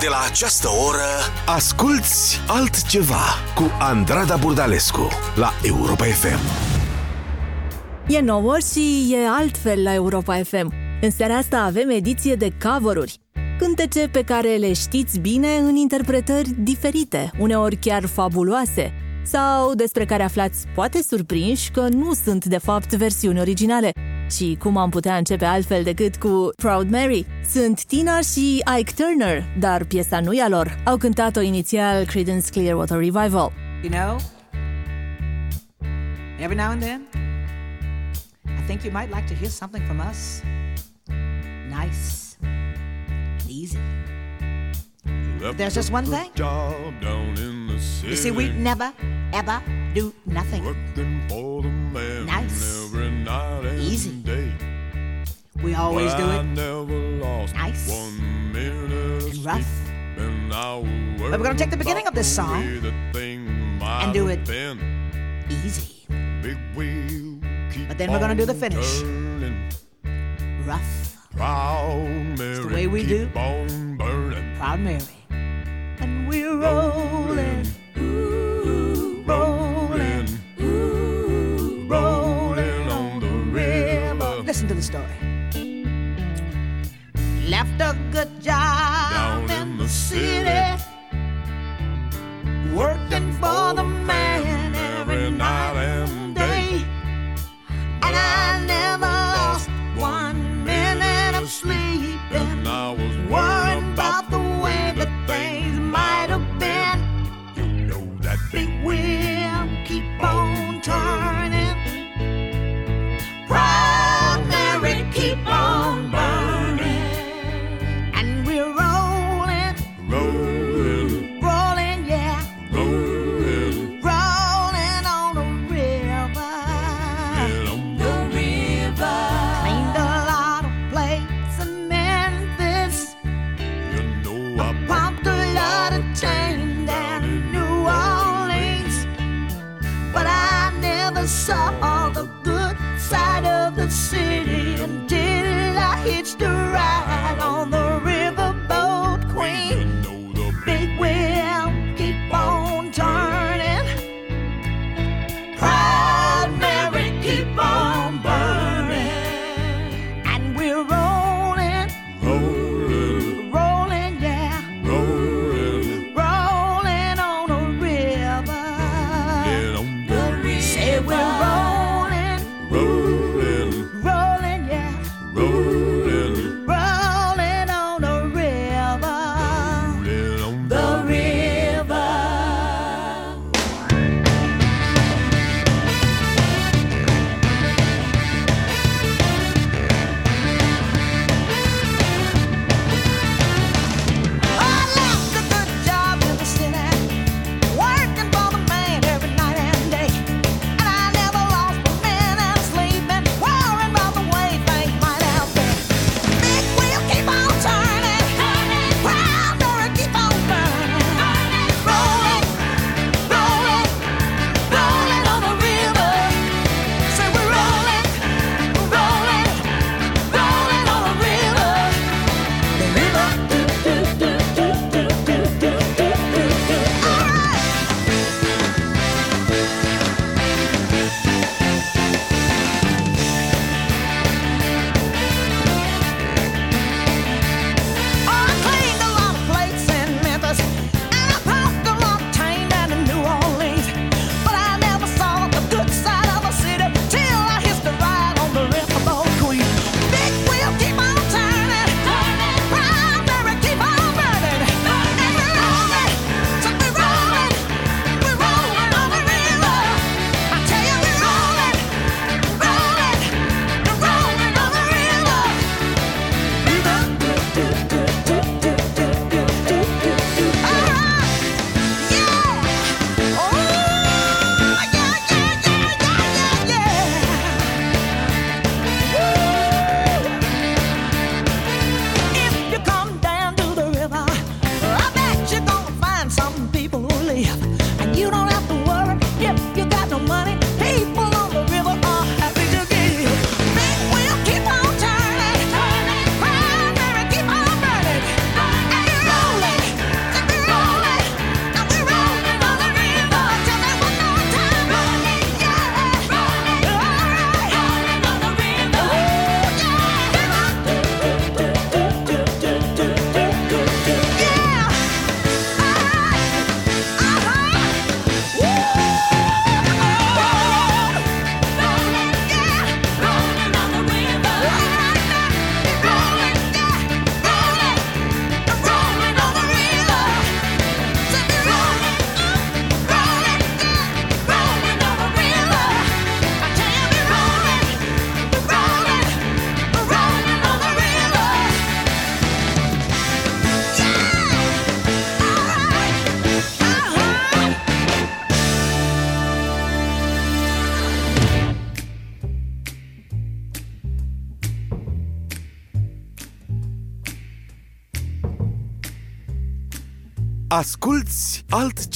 De la această oră, asculți altceva cu Andrada Burdalescu la Europa FM. E nouă și e altfel la Europa FM. În seara asta avem ediție de cover-uri. Cântece pe care le știți bine în interpretări diferite, uneori chiar fabuloase, sau despre care aflați poate surprinși că nu sunt de fapt versiuni originale, și cum am putea începe altfel decât cu Proud Mary? Sunt Tina și Ike Turner, dar piesa nu e a lor. Au cântat-o inițial Creedence Clearwater Revival. You know, every now and then, I think you might like to hear something from us. Nice, easy. There's just one thing. You see, we never, ever do nothing. Easy. We always do it nice and rough. But we're going to take the beginning of this song and do it easy. But then we're going to do the finish rough. It's the way we do. Proud Mary. And we're rolling. Left a good job Down in the city. Working for the man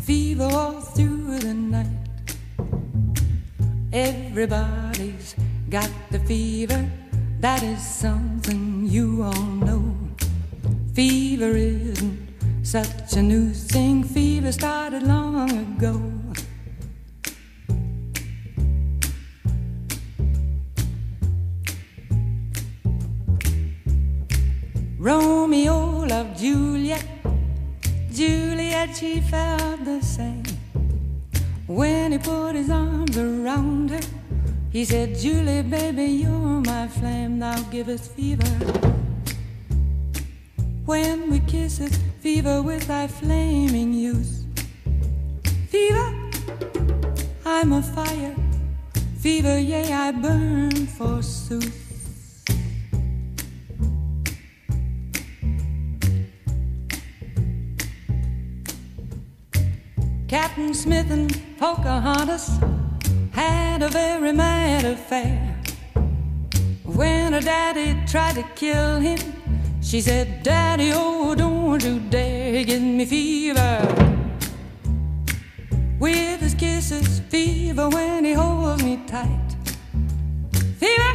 fever all through the night. Everybody's got the fever, that is something you all know. Fever isn't such a new thing, fever started long ago. Romeo Juliet, she felt the same. When he put his arms around her, he said, Julie, baby, you're my flame, now give us fever. When we kiss it, fever with thy flaming youth. Fever, I'm a fire. Fever, yea, I burn forsooth. Captain Smith and Pocahontas had a very mad affair. When her daddy tried to kill him, she said, Daddy, oh, don't you dare give me fever. With his kisses, fever when he holds me tight. Fever,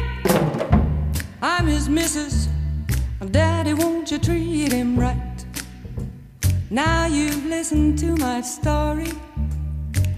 I'm his missus. Daddy, won't you treat him right? Now you've listened to my story.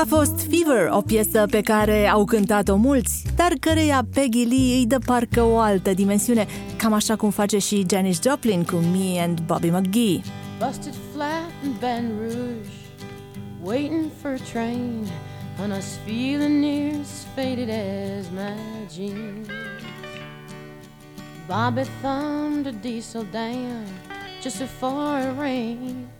A fost Fever, o piesă pe care au cântat-o mulți, dar căreia Peggy Lee îi dă parcă o altă dimensiune, cam așa cum face și Janis Joplin cu Me and Bobby McGee. Busted flat in Baton Rouge, waiting for a train, and I was feeling near as faded as my jeans. Bobby thumbed a diesel down just before it rained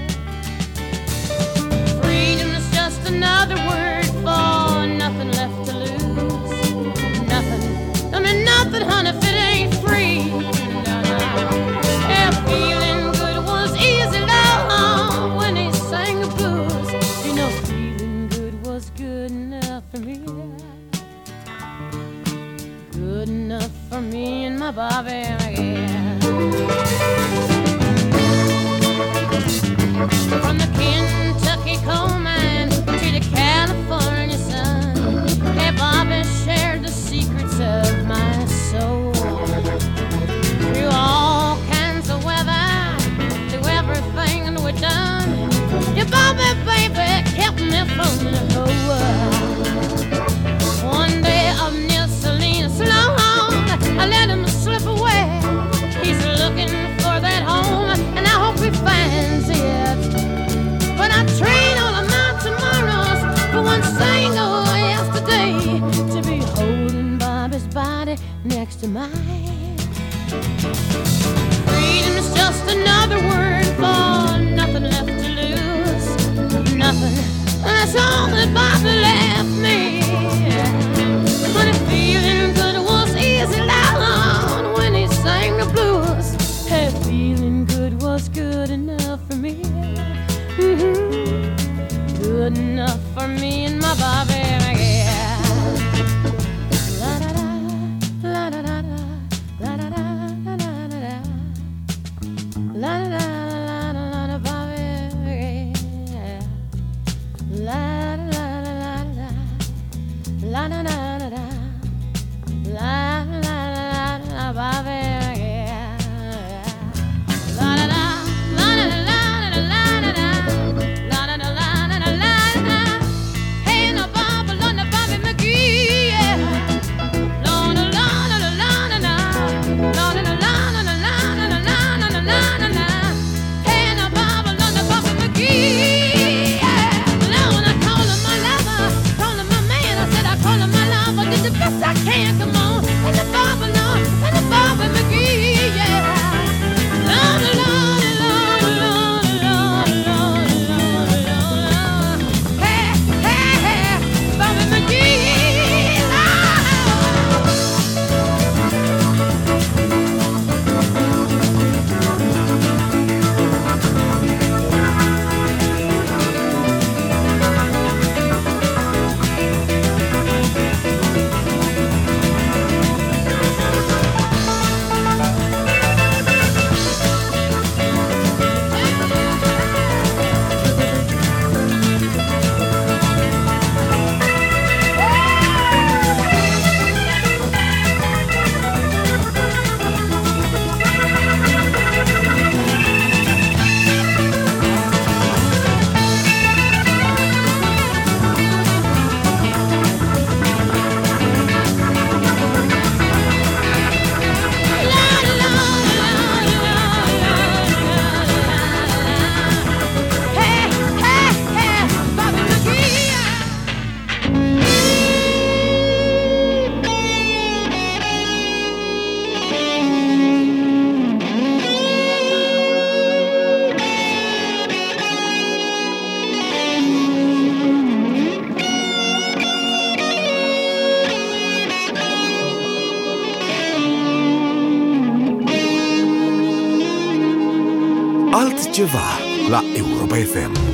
Just another word for nothing left to lose. Nothing. I mean, nothing, honey, if it ain't free. No. Yeah, feeling good was easy, love, when he sang the blues. You know, feeling good was good enough for me. Good enough for me and my Bobby, yeah. From the altceva FM.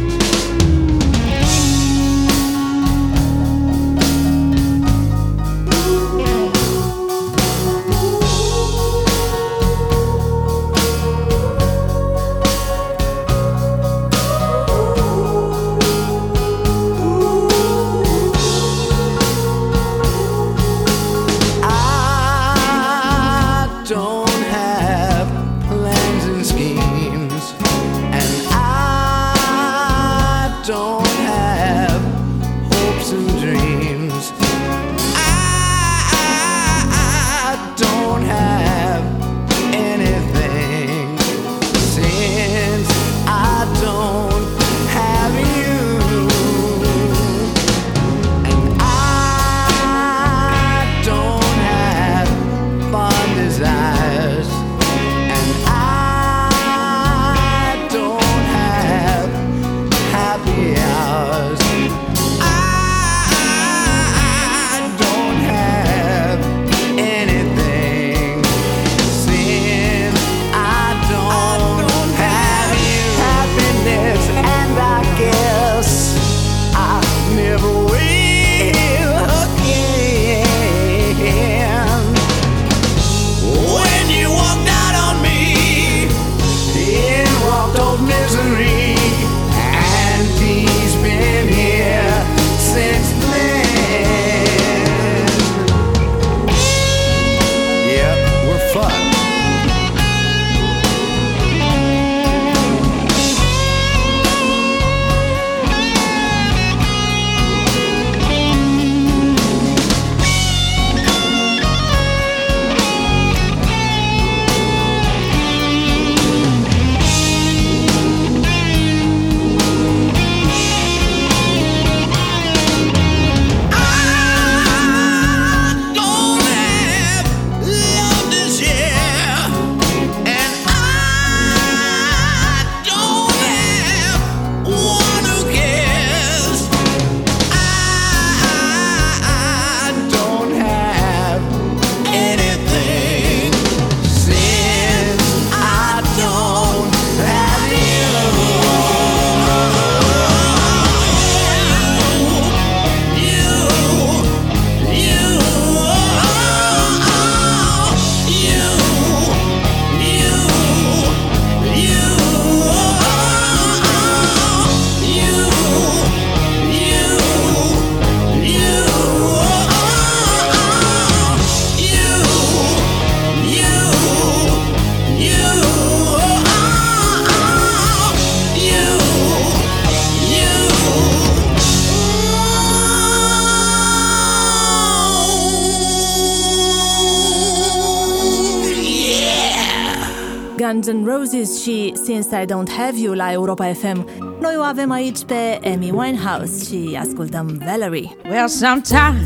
Roses și Since I Don't Have You la Europa FM. Noi o avem aici pe Amy Winehouse și ascultăm Valerie. Well, sometimes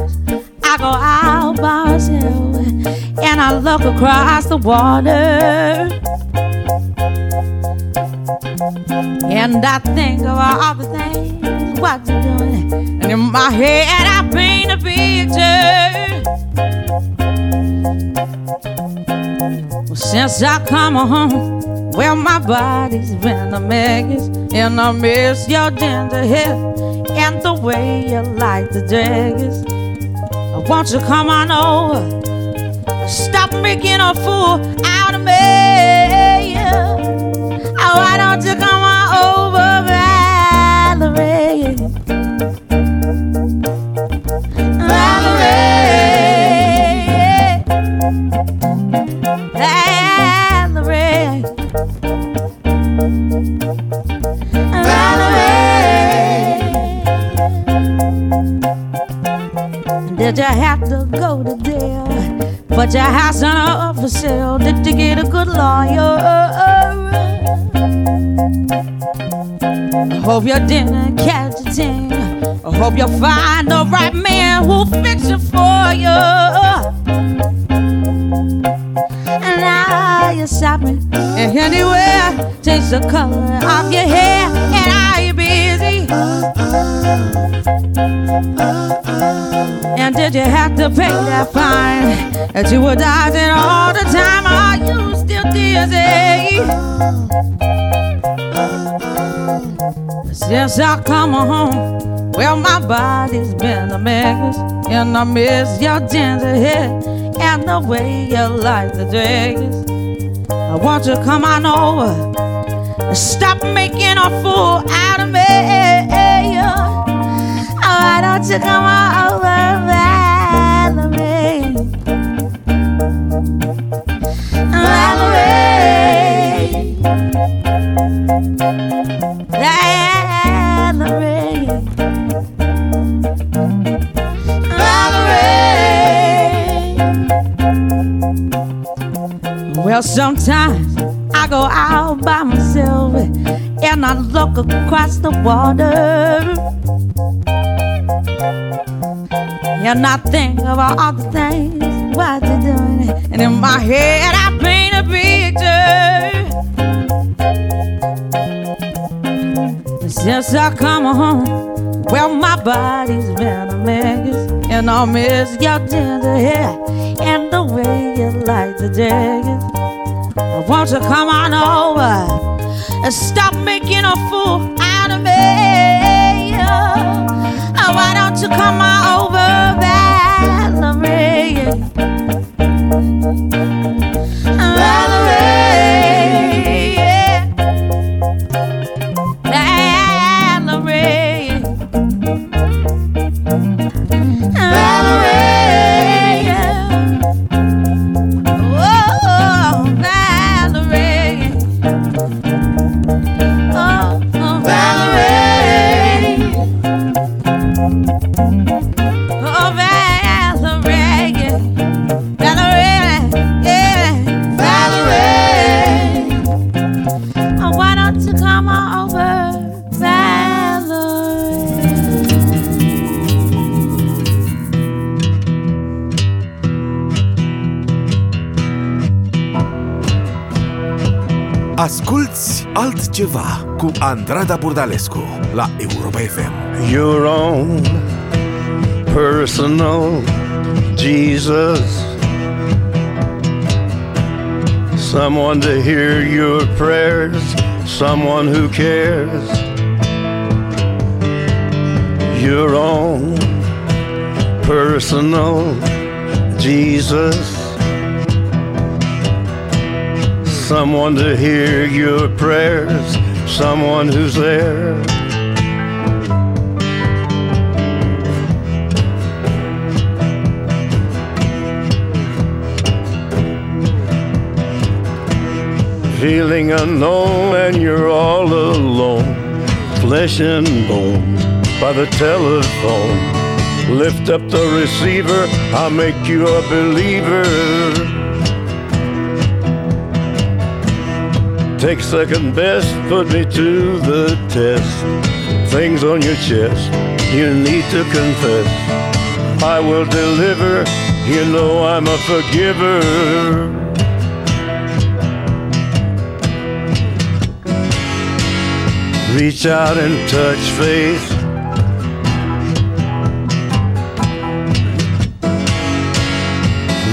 I go out by and I look across the water. And I think of all the things what you're doing. And in my head I paint a picture. Since I come home, well, my body's been a mess. And I miss your ginger hair and the way you like the dress. Won't you come on over? Stop making a fool out of me. Oh, why don't you come on over, Did you have to go to jail? But your house on up for sale. Did you get a good lawyer? I hope you didn't catch a thing. I hope you find the right man who'll fix it for you. And now you're shopping and anywhere. Change the color of your hair. And are you busy? And did you have to pay that fine that you were dodging all the time? Are you still dizzy? Since I come home, well, my body's been a mess, and I miss your ginger hair and the way you like the dress. I want you to come on over stop making a fool me. You come on over, Valerie? Valerie. Valerie. Valerie. Well, sometimes I go out by myself and I look across the water. And not think about all the things what you're doing. It. And in my head, I paint a picture. Since I come home, well, my body's been a mess. And I miss your ginger hair and the way you like the jacket. Won't you come on over and stop making a fool out of me? Oh, why don't you come on over, Valerie? Asculți altceva cu Andrada Burdalescu la Europa FM. your own personal Jesus. Someone to hear your prayers, someone who cares. Your own personal Jesus. Someone to hear your prayers, someone who's there. feeling unknown and you're all alone, flesh and bone by the telephone. Lift up the receiver, I'll make you a believer. Take second best, put me to the test. Things on your chest, you need to confess. I will deliver, you know I'm a forgiver. Reach out and touch faith.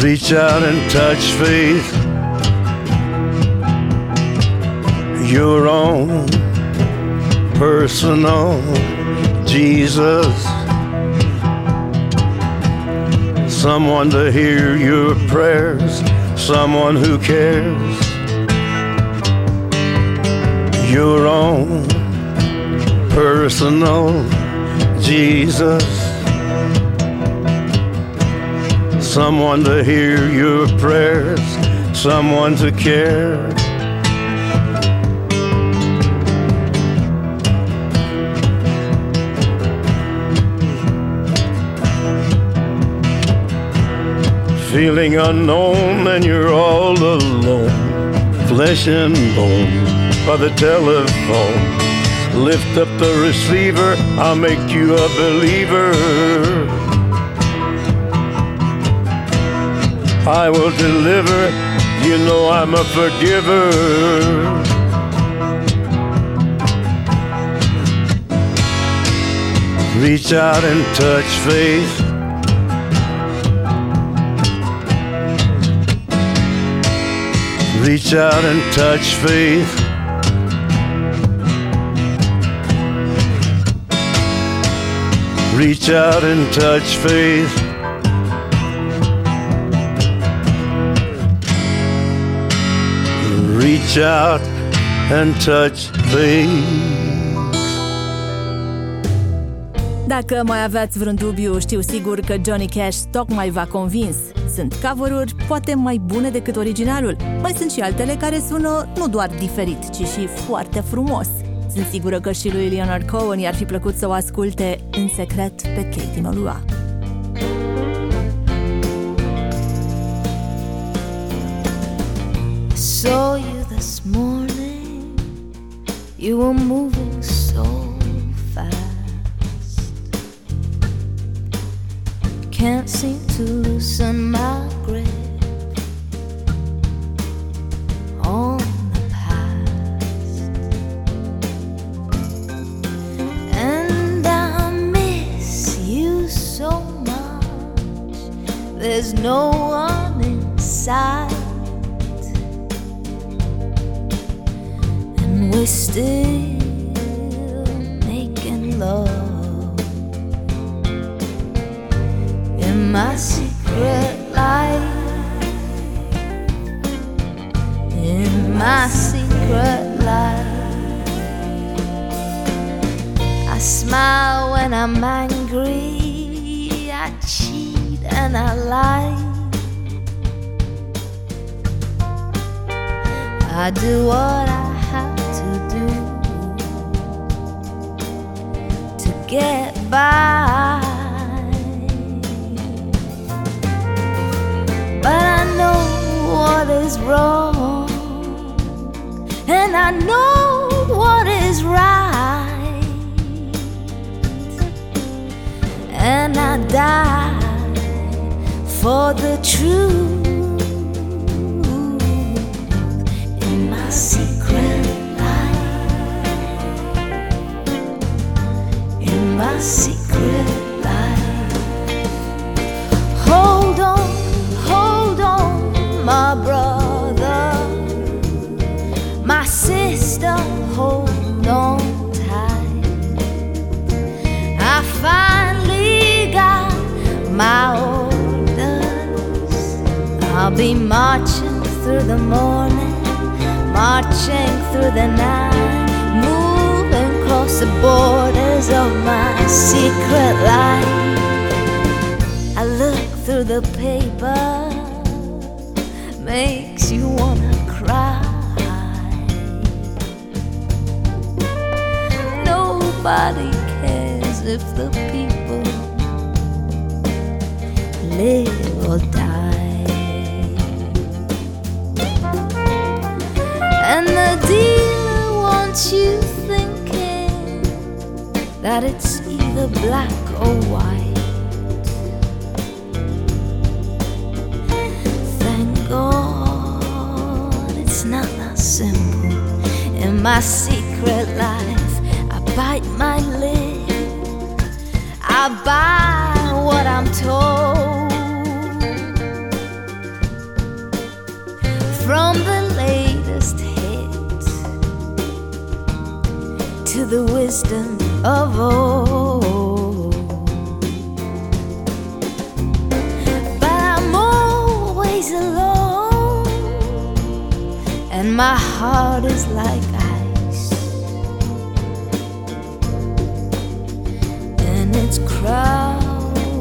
Reach out and touch faith. Your own personal Jesus. Someone to hear your prayers, someone who cares. Your own personal Jesus. Someone to hear your prayers, someone to care. Feeling unknown and you're all alone, flesh and bone by the telephone. Lift up the receiver, I'll make you a believer. I will deliver, you know I'm a forgiver. Reach out and touch faith reach out and touch faith. Reach out and touch faith. Reach out and touch faith. Dacă mai aveați vreun dubiu, știu sigur că Johnny Cash tocmai v-a convins. Sunt cover poate mai bune decât originalul. Mai sunt și altele care sună nu doar diferit, ci și foarte frumos. Sunt sigură că și lui Leonard Cohen i-ar fi plăcut să o asculte în secret pe Katie Malua. saw you this morning. You were moving my brother, my sister, hold on tight. I finally got my orders. I'll be marching through the morning, marching through the night, moving across the borders of my secret life. I look through the paper makes you wanna cry. Nobody cares if the people live or die. And the dealer wants you thinking that it's either black or white. It's not that simple. In my secret life, I bite my lip. I buy what I'm told from the latest hit to the wisdom of old. Alone, and my heart is like ice, and it's crowded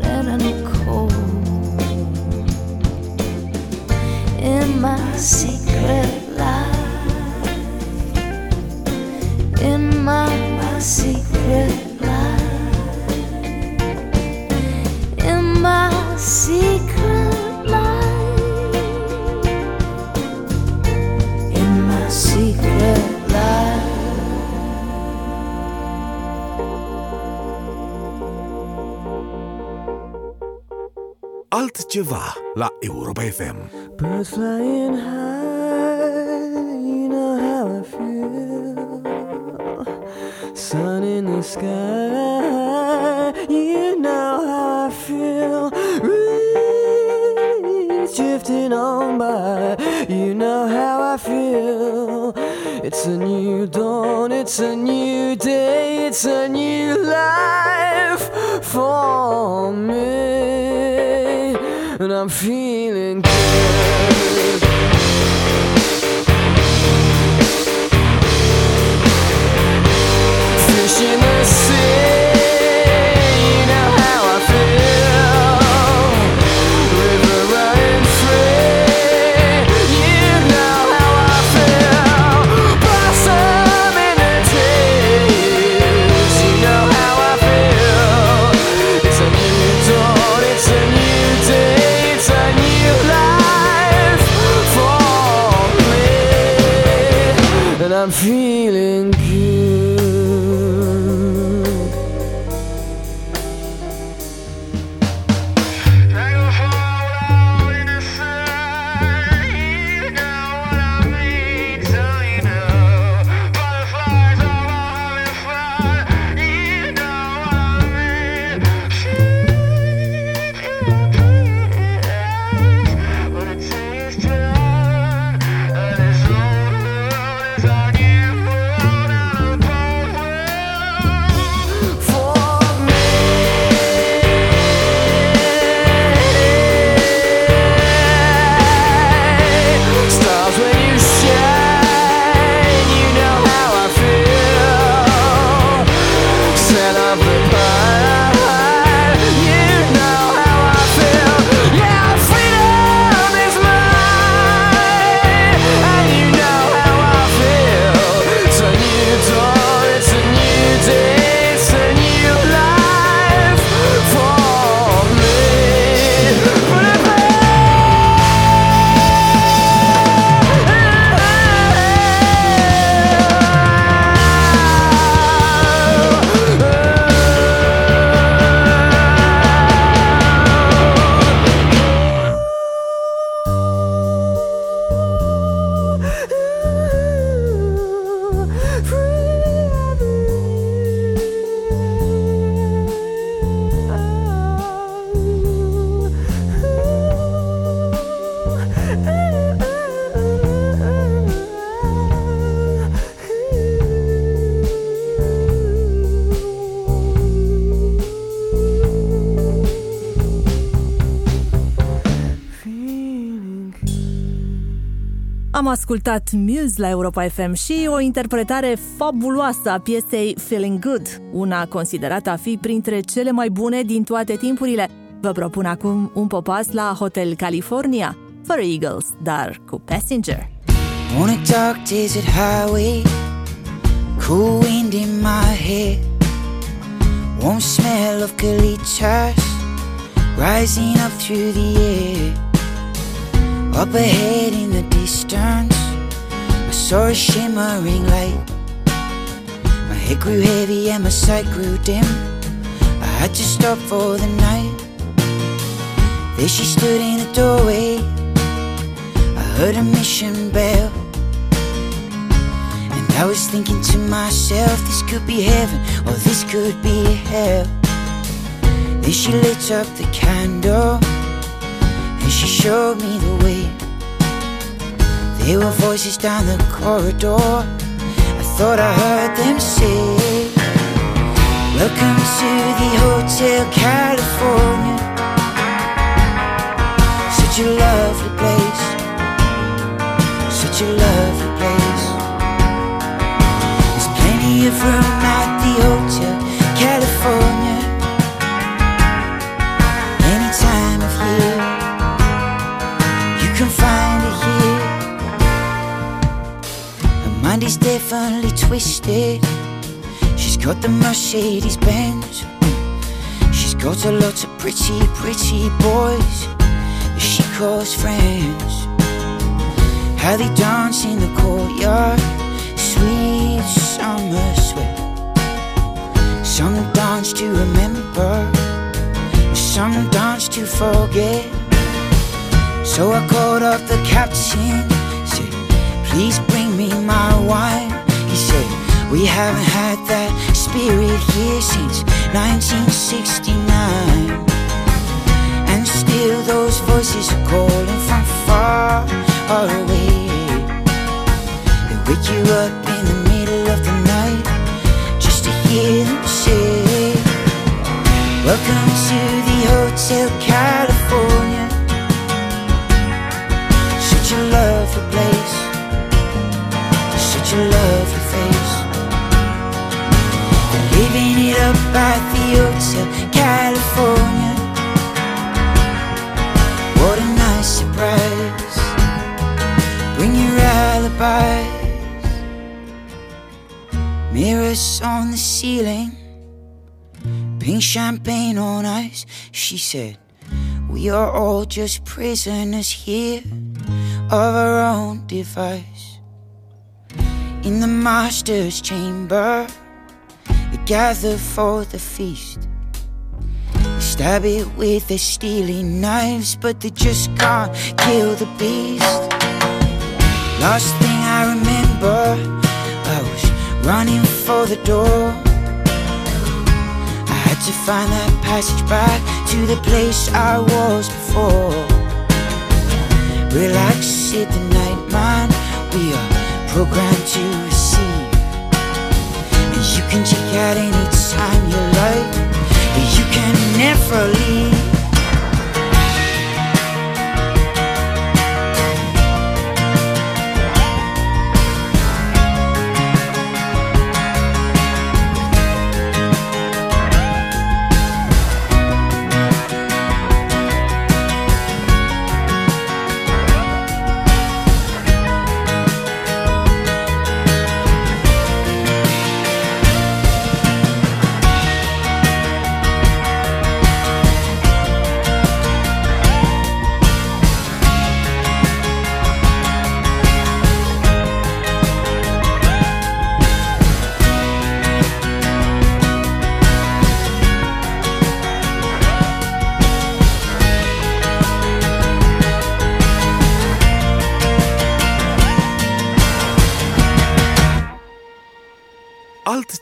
and cold. In my secret Europa FM. Birds flying high, you know how I feel. Sun in the sky, you know how I feel. Reeds drifting on by, you know how I feel. It's a new dawn, it's a new day, it's a new life for me. And I'm feeling Am ascultat Muse la Europa FM și o interpretare fabuloasă a piesei Feeling Good, una considerată a fi printre cele mai bune din toate timpurile. Vă propun acum un popas la Hotel California, fără Eagles, dar cu Passenger. On a dark desert highway, cool wind in my hair, warm smell of calicas rising up through the air. Up ahead in the distance, I saw a shimmering light. My head grew heavy and my sight grew dim. I had to stop for the night. There she stood in the doorway. I heard a mission bell. And I was thinking to myself, this could be heaven or this could be hell. Then she lit up the candle and she showed me the way. There were voices down the corridor. I thought I heard them say, Welcome to the Hotel California. Such a lovely place. Such a lovely place. There's plenty of room at the Hotel Is definitely twisted. She's got the Mercedes Benz. She's got a lot of pretty, pretty boys that she calls friends. How they dance in the courtyard, sweet summer sweat. Some dance to remember, some dance to forget. So I called up the captain, Please bring me my wine. He said, We haven't had that spirit here since 1969. And still those voices are calling from far away. They wake you up in the middle of the night just to hear them say, Welcome to the Hotel California. Up at the Hotel California. What a nice surprise. Bring your alibis. Mirrors on the ceiling. Pink champagne on ice. She said, We are all just prisoners here of our own device. In the master's chamber, they gather for the feast. They stab it with their stealing knives, but they just can't kill the beast. Last thing I remember, I was running for the door. I had to find that passage back to the place I was before. Relax, sit the night, man. We are programmed to you any time you like, you can never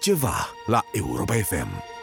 leave. Altceva la Europa FM.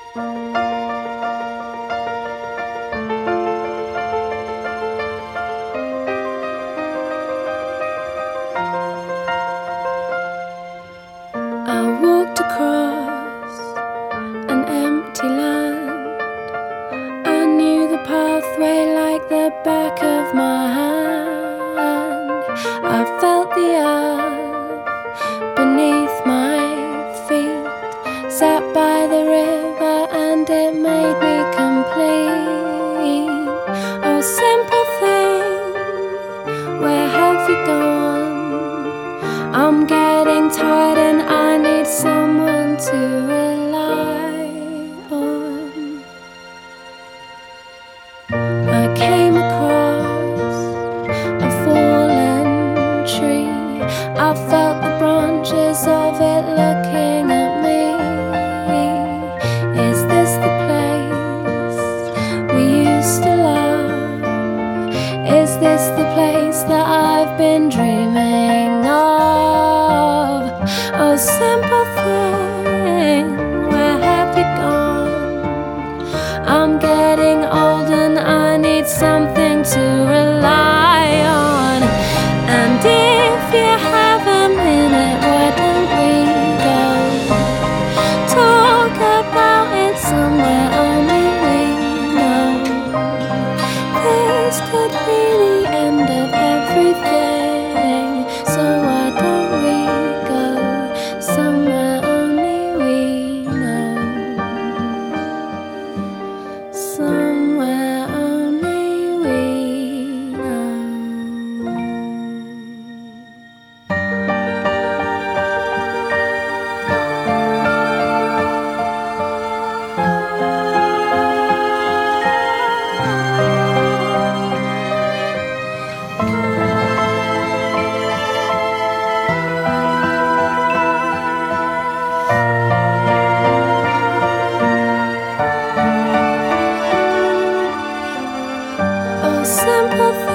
Hấp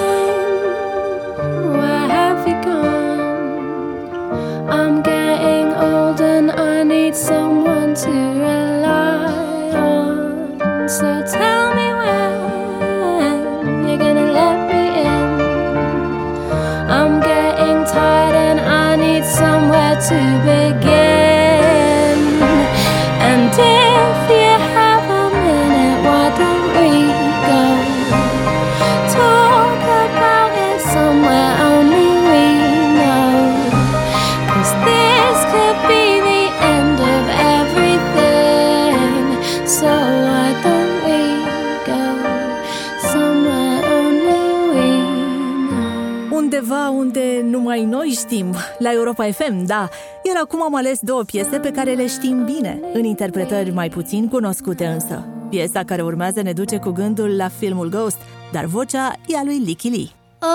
știm, la Europa FM, da. Iar acum am ales două piese pe care le știm bine, în interpretări mai puțin cunoscute însă. Piesa care urmează ne duce cu gândul la filmul Ghost, dar vocea e a lui Licky Lee. Oh,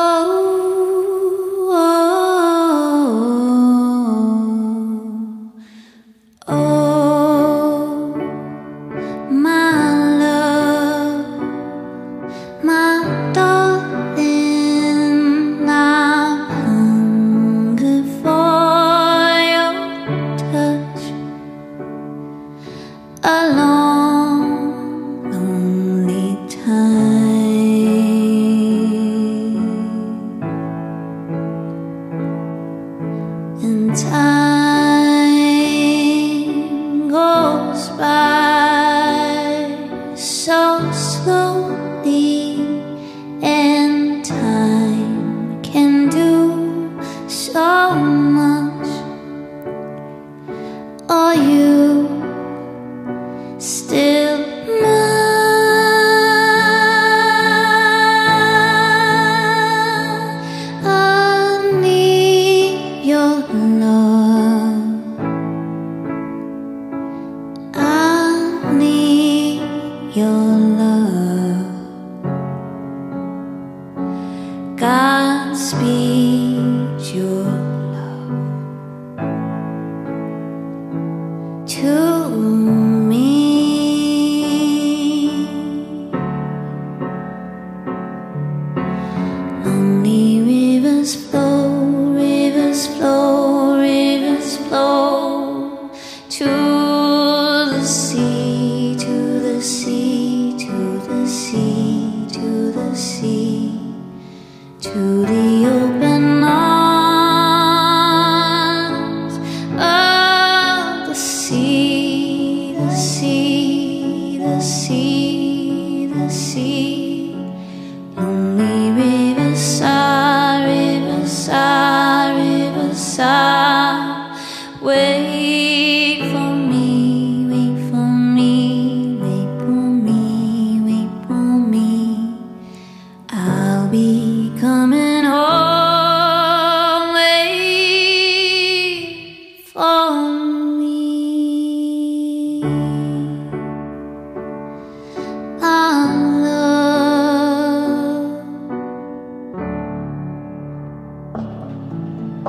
oh, oh.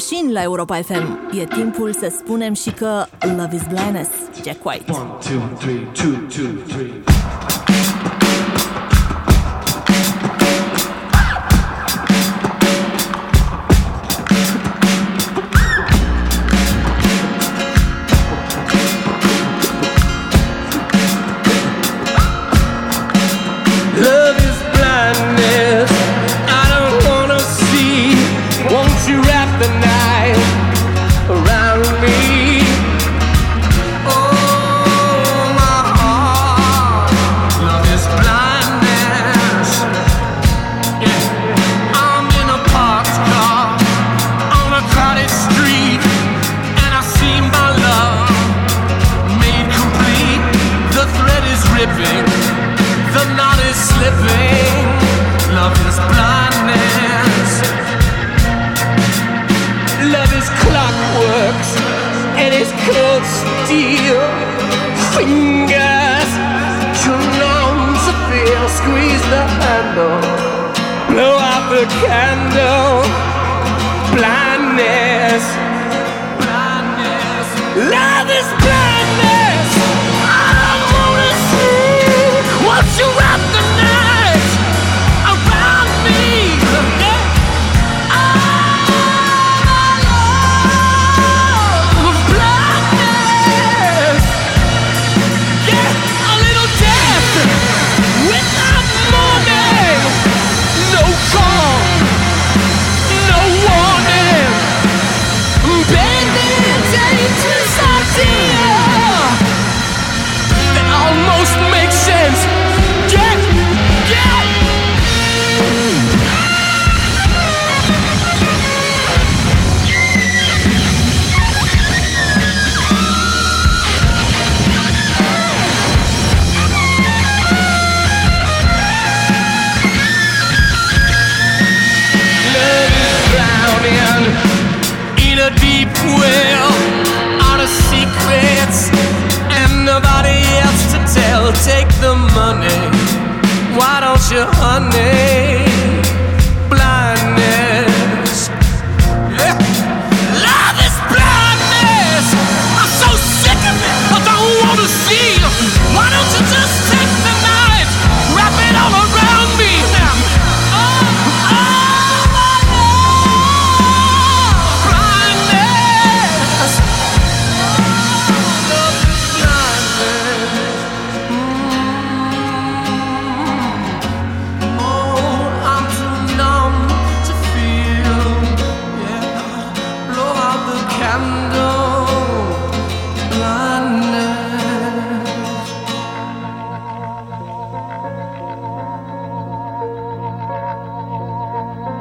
mașini la Europa FM. E timpul să spunem și că Love is Blindness, Jack White. One, two, three, two, two, three.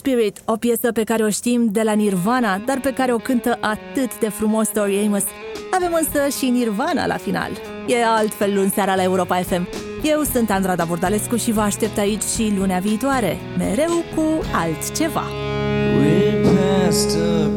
Spirit, o piesă pe care o știm de la Nirvana, dar pe care o cântă atât de frumos Tori Amos. Avem însă și Nirvana la final. E altfel luni seara la Europa FM. Eu sunt Andrada Bordalescu și vă aștept aici și lunea viitoare, mereu cu altceva. We passed.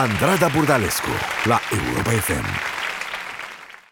Andrada Burdalescu la Europa FM.